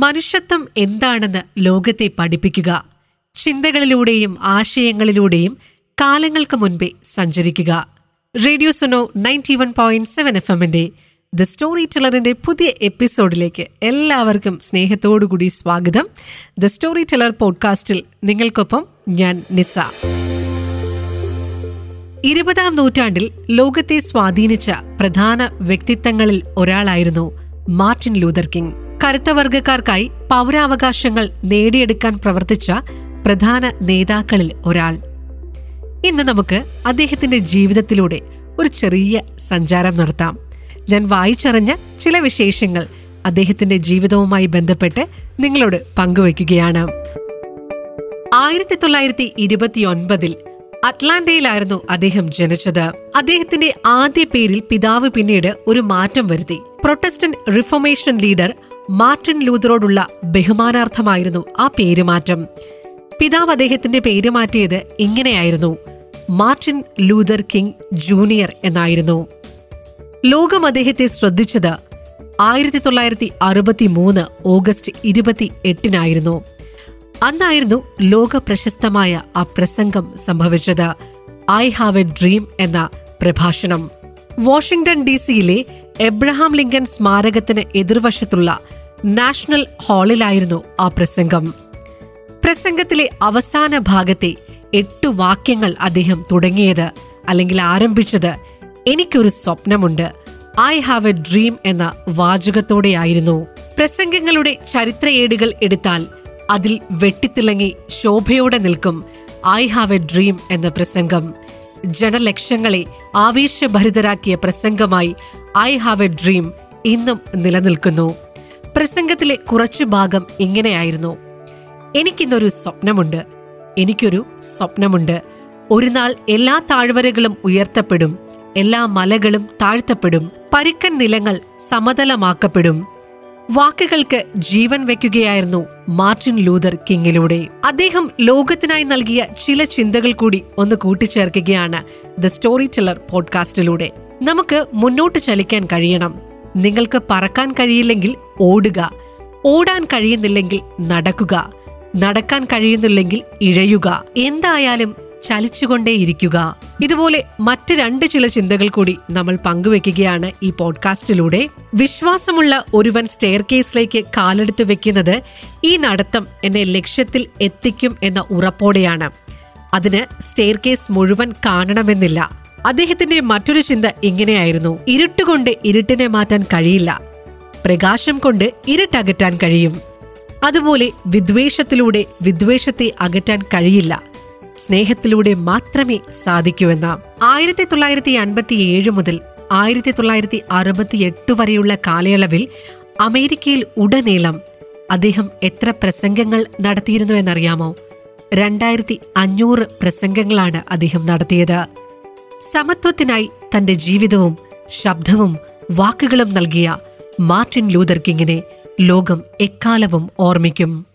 മനുഷ്യത്വം എന്താണെന്ന് ലോകത്തെ പഠിപ്പിക്കുക ചിന്തകളിലൂടെയും ആശയങ്ങളിലൂടെയും കാലങ്ങൾക്ക് മുൻപേ സഞ്ചരിക്കുക. Radio Suno ninety one point seven F എമ്മിന്റെ ദ സ്റ്റോറി ടെലറിന്റെ പുതിയ എപ്പിസോഡിലേക്ക് എല്ലാവർക്കും സ്നേഹത്തോടുകൂടി സ്വാഗതം. ദ സ്റ്റോറി ടെലർ പോഡ്കാസ്റ്റിൽ നിങ്ങൾക്കൊപ്പം ഞാൻ നിസ. ഇരുപതാം നൂറ്റാണ്ടിൽ ലോകത്തെ സ്വാധീനിച്ച പ്രധാന വ്യക്തിത്വങ്ങളിൽ ഒരാളായിരുന്നു മാർട്ടിൻ ലൂതർ കിങ്. കറുത്ത വർഗക്കാർക്കായി പൗരാവകാശങ്ങൾ നേടിയെടുക്കാൻ പ്രവർത്തിച്ച പ്രധാന നേതാക്കളിൽ ഒരാൾ. ഇന്ന് നമുക്ക് അദ്ദേഹത്തിന്റെ ജീവിതത്തിലൂടെ ഒരു ചെറിയ സഞ്ചാരം നടത്താം. ഞാൻ വായിച്ചറിഞ്ഞ ചില വിശേഷങ്ങൾ അദ്ദേഹത്തിന്റെ ജീവിതവുമായി ബന്ധപ്പെട്ട് നിങ്ങളോട് പങ്കുവയ്ക്കുകയാണ്. ആയിരത്തി തൊള്ളായിരത്തി ഇരുപത്തിയൊൻപതിൽ അറ്റ്ലാന്റയിലായിരുന്നു അദ്ദേഹം ജനിച്ചത്. അദ്ദേഹത്തിന്റെ ആദ്യ പേരിൽ പിതാവ് പിന്നീട് ഒരു മാറ്റം വരുത്തി. പ്രൊട്ടസ്റ്റന്റ് റിഫോർമേഷൻ ലീഡർ മാർട്ടിൻ ലൂതറോടുള്ള ബഹുമാനാർത്ഥമായിരുന്നു ആ പേരുമാറ്റം. പിതാവ് അദ്ദേഹത്തിന്റെ പേര് മാറ്റിയത് ഇങ്ങനെയായിരുന്നു. മാർട്ടിൻ ലൂതർ കിങ് ജൂനിയർ എന്നായിരുന്നു. ലോകം അദ്ദേഹത്തെ ശ്രദ്ധിച്ചത് ആയിരത്തി തൊള്ളായിരത്തി അറുപത്തി മൂന്ന് ഓഗസ്റ്റ് ഇരുപത്തി എട്ടിനായിരുന്നു അന്നായിരുന്നു ലോക പ്രശസ്തമായ ആ പ്രസംഗം സംഭവിച്ചത്. ഐ ഹാവ് എ ഡ്രീം എന്ന പ്രഭാഷണം. വാഷിംഗ്ടൺ ഡി സിയിലെ എബ്രഹാം ലിങ്കൻ സ്മാരകത്തിന് എതിർവശത്തുള്ള നാഷണൽ ഹാളിലായിരുന്നു ആ പ്രസംഗം. പ്രസംഗത്തിലെ അവസാന ഭാഗത്തെ എട്ട് വാക്യങ്ങൾ അദ്ദേഹം തുടങ്ങിയത് അല്ലെങ്കിൽ ആരംഭിച്ചത് എനിക്കൊരു സ്വപ്നമുണ്ട് ഐ ഹാവ് എ ഡ്രീം എന്ന വാചകത്തോടെയായിരുന്നു. പ്രസംഗങ്ങളുടെ ചരിത്രയേടുകൾ എടുത്താൽ അതിൽ വെട്ടിത്തിളങ്ങി ശോഭയോടെ നിൽക്കും ഐ ഹാവ് എ ഡ്രീം എന്ന പ്രസംഗം. ജനലക്ഷങ്ങളെ ആവേശഭരിതരാക്കിയ പ്രസംഗമായി ഐ ഹാവ് എ ഡ്രീം ഇന്നും നിലനിൽക്കുന്നു. പ്രസംഗത്തിലെ കുറച്ചു ഭാഗം ഇങ്ങനെയായിരുന്നു. എനിക്കിന്നൊരു സ്വപ്നമുണ്ട്. എനിക്കൊരു സ്വപ്നമുണ്ട്. ഒരു നാൾ എല്ലാ താഴ്വരകളും ഉയർത്തപ്പെടും. എല്ലാ മലകളും താഴ്ത്തപ്പെടും. പരുക്കൻ നിലങ്ങൾ സമതലമാക്കപ്പെടും. വാക്കുകൾക്ക് ജീവൻ വെക്കുകയായിരുന്നു മാർട്ടിൻ ലൂതർ കിങ്ങിലൂടെ. അദ്ദേഹം ലോകത്തിനായി നൽകിയ ചില ചിന്തകൾ കൂടി ഒന്ന് കൂട്ടിച്ചേർക്കുകയാണ് ദ സ്റ്റോറി ടെല്ലർ പോഡ്കാസ്റ്റിലൂടെ. നമുക്ക് മുന്നോട്ട് ചലിക്കാൻ കഴിയണം. നിങ്ങൾക്ക് പറക്കാൻ കഴിയില്ലെങ്കിൽ ഓടുക. ഓടാൻ കഴിയുന്നില്ലെങ്കിൽ നടക്കുക. നടക്കാൻ കഴിയുന്നില്ലെങ്കിൽ ഇഴയുക. എന്തായാലും ചലിച്ചുകൊണ്ടേയിരിക്കുക. ഇതുപോലെ മറ്റ് രണ്ട് ചില ചിന്തകൾ കൂടി നമ്മൾ പങ്കുവെക്കുകയാണ് ഈ പോഡ്കാസ്റ്റിലൂടെ. വിശ്വാസമുള്ള ഒരുവൻ സ്റ്റെയർ കേസിലേക്ക് കാലെടുത്ത് വെക്കുന്നത് ഈ നടത്തം എന്നെ ലക്ഷ്യത്തിൽ എത്തിക്കും എന്ന ഉറപ്പോടെയാണ്. അതിന് സ്റ്റെയർ കേസ് മുഴുവൻ കാണണമെന്നില്ല. അദ്ദേഹത്തിന്റെ മറ്റൊരു ചിന്ത ഇങ്ങനെയായിരുന്നു. ഇരുട്ടുകൊണ്ട് ഇരുട്ടിനെ മാറ്റാൻ കഴിയില്ല. പ്രകാശം കൊണ്ട് ഇരുട്ടകറ്റാൻ കഴിയും. അതുപോലെ വിദ്വേഷത്തിലൂടെ വിദ്വേഷത്തെ അകറ്റാൻ കഴിയില്ല. സ്നേഹത്തിലൂടെ മാത്രമേ സാധിക്കൂവെന്ന് ആയിരത്തി തൊള്ളായിരത്തി അൻപത്തി ഏഴ് മുതൽ ആയിരത്തി തൊള്ളായിരത്തി അറുപത്തി എട്ട് വരെയുള്ള കാലയളവിൽ അമേരിക്കയിൽ ഉടനീളം അദ്ദേഹം എത്ര പ്രസംഗങ്ങൾ നടത്തിയിരുന്നു എന്നറിയാമോ? രണ്ടായിരത്തി അഞ്ഞൂറ് പ്രസംഗങ്ങളാണ് അദ്ദേഹം നടത്തിയത്. സമത്വത്തിനായി തന്റെ ജീവിതവും ശബ്ദവും വാക്കുകളും നൽകിയ മാർട്ടിൻ ലൂതർ കിങ്ങിനെ ലോകം എക്കാലവും ഓർമ്മിക്കും.